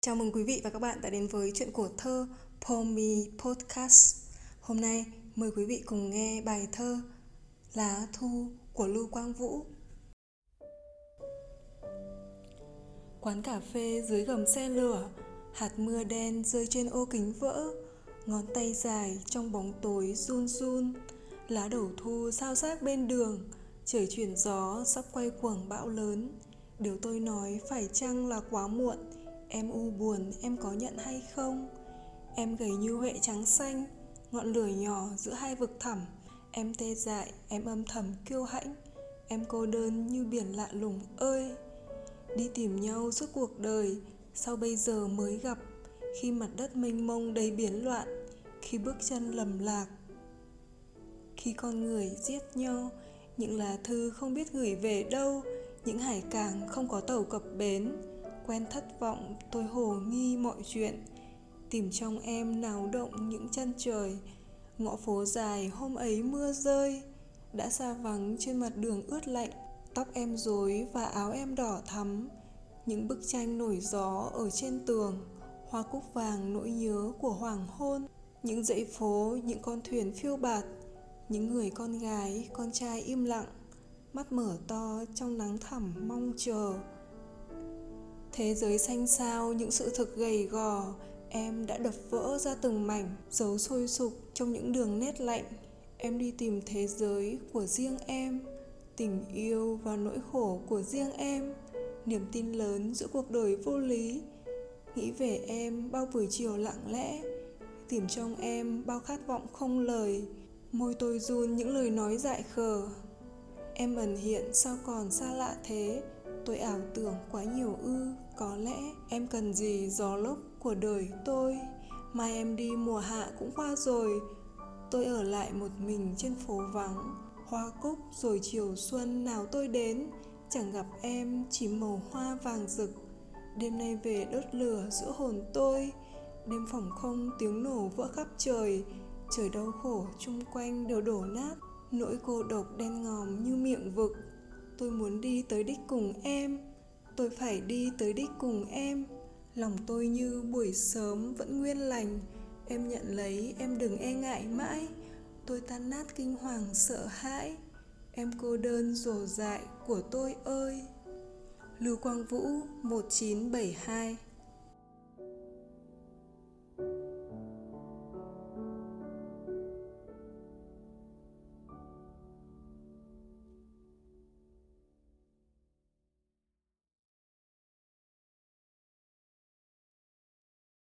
Chào mừng quý vị và các bạn đã đến với chuyện của thơ Pomi Podcast. Hôm nay mời quý vị cùng nghe bài thơ Lá Thu của Lưu Quang Vũ. Quán cà phê dưới gầm xe lửa, hạt mưa đen rơi trên ô kính vỡ, ngón tay dài trong bóng tối run run, lá đầu thu sao xác bên đường, trời chuyển gió sắp quay cuồng bão lớn. Điều tôi nói phải chăng là quá muộn, Em u buồn, em có nhận hay không? Em gầy như huệ trắng xanh, Ngọn lửa nhỏ giữa hai vực thẳm. Em tê dại, em âm thầm kiêu hãnh. Em cô đơn như biển lạ lùng ơi. Đi tìm nhau suốt cuộc đời, Sau bây giờ mới gặp. Khi mặt đất mênh mông đầy biến loạn, Khi bước chân lầm lạc. Khi con người giết nhau, Những lá thư không biết gửi về đâu, Những hải cảng không có tàu cập bến quen thất vọng, tôi hồ nghi mọi chuyện. Tìm trong em náo động những chân trời. Ngõ phố dài, hôm ấy mưa rơi. Đã xa vắng trên mặt đường ướt lạnh. Tóc em rối và áo em đỏ thắm. Những bức tranh nổi gió ở trên tường. Hoa cúc vàng nỗi nhớ của hoàng hôn. Những dãy phố, những con thuyền phiêu bạt. Những người con gái, con trai im lặng. Mắt mở to trong nắng thẳm mong chờ. Thế giới xanh xao, những sự thực gầy gò, Em đã đập vỡ ra từng mảnh, Dấu sôi sục trong những đường nét lạnh. Em đi tìm thế giới của riêng em, Tình yêu và nỗi khổ của riêng em. Niềm tin lớn giữa cuộc đời vô lý, Nghĩ về em bao buổi chiều lặng lẽ, Tìm trong em bao khát vọng không lời. Môi tôi run những lời nói dại khờ. Em ẩn hiện sao còn xa lạ thế? Tôi ảo tưởng quá nhiều ư, có lẽ em cần gì gió lốc của đời tôi? Mai em đi, mùa hạ cũng qua rồi. Tôi ở lại một mình trên phố vắng, hoa cúc rồi chiều xuân nào tôi đến. Chẳng gặp em, chỉ màu hoa vàng rực. Đêm nay về đốt lửa giữa hồn tôi. Đêm phòng không tiếng nổ vỡ khắp trời. Trời đau khổ chung quanh đều đổ nát. Nỗi cô độc đen ngòm như miệng vực tôi muốn đi tới đích cùng em. Tôi phải đi tới đích cùng em. Lòng tôi như buổi sớm vẫn nguyên lành. Em nhận lấy, em đừng e ngại mãi. Tôi tan nát kinh hoàng sợ hãi. Em cô đơn rồ dại của tôi ơi. Lưu Quang Vũ 1972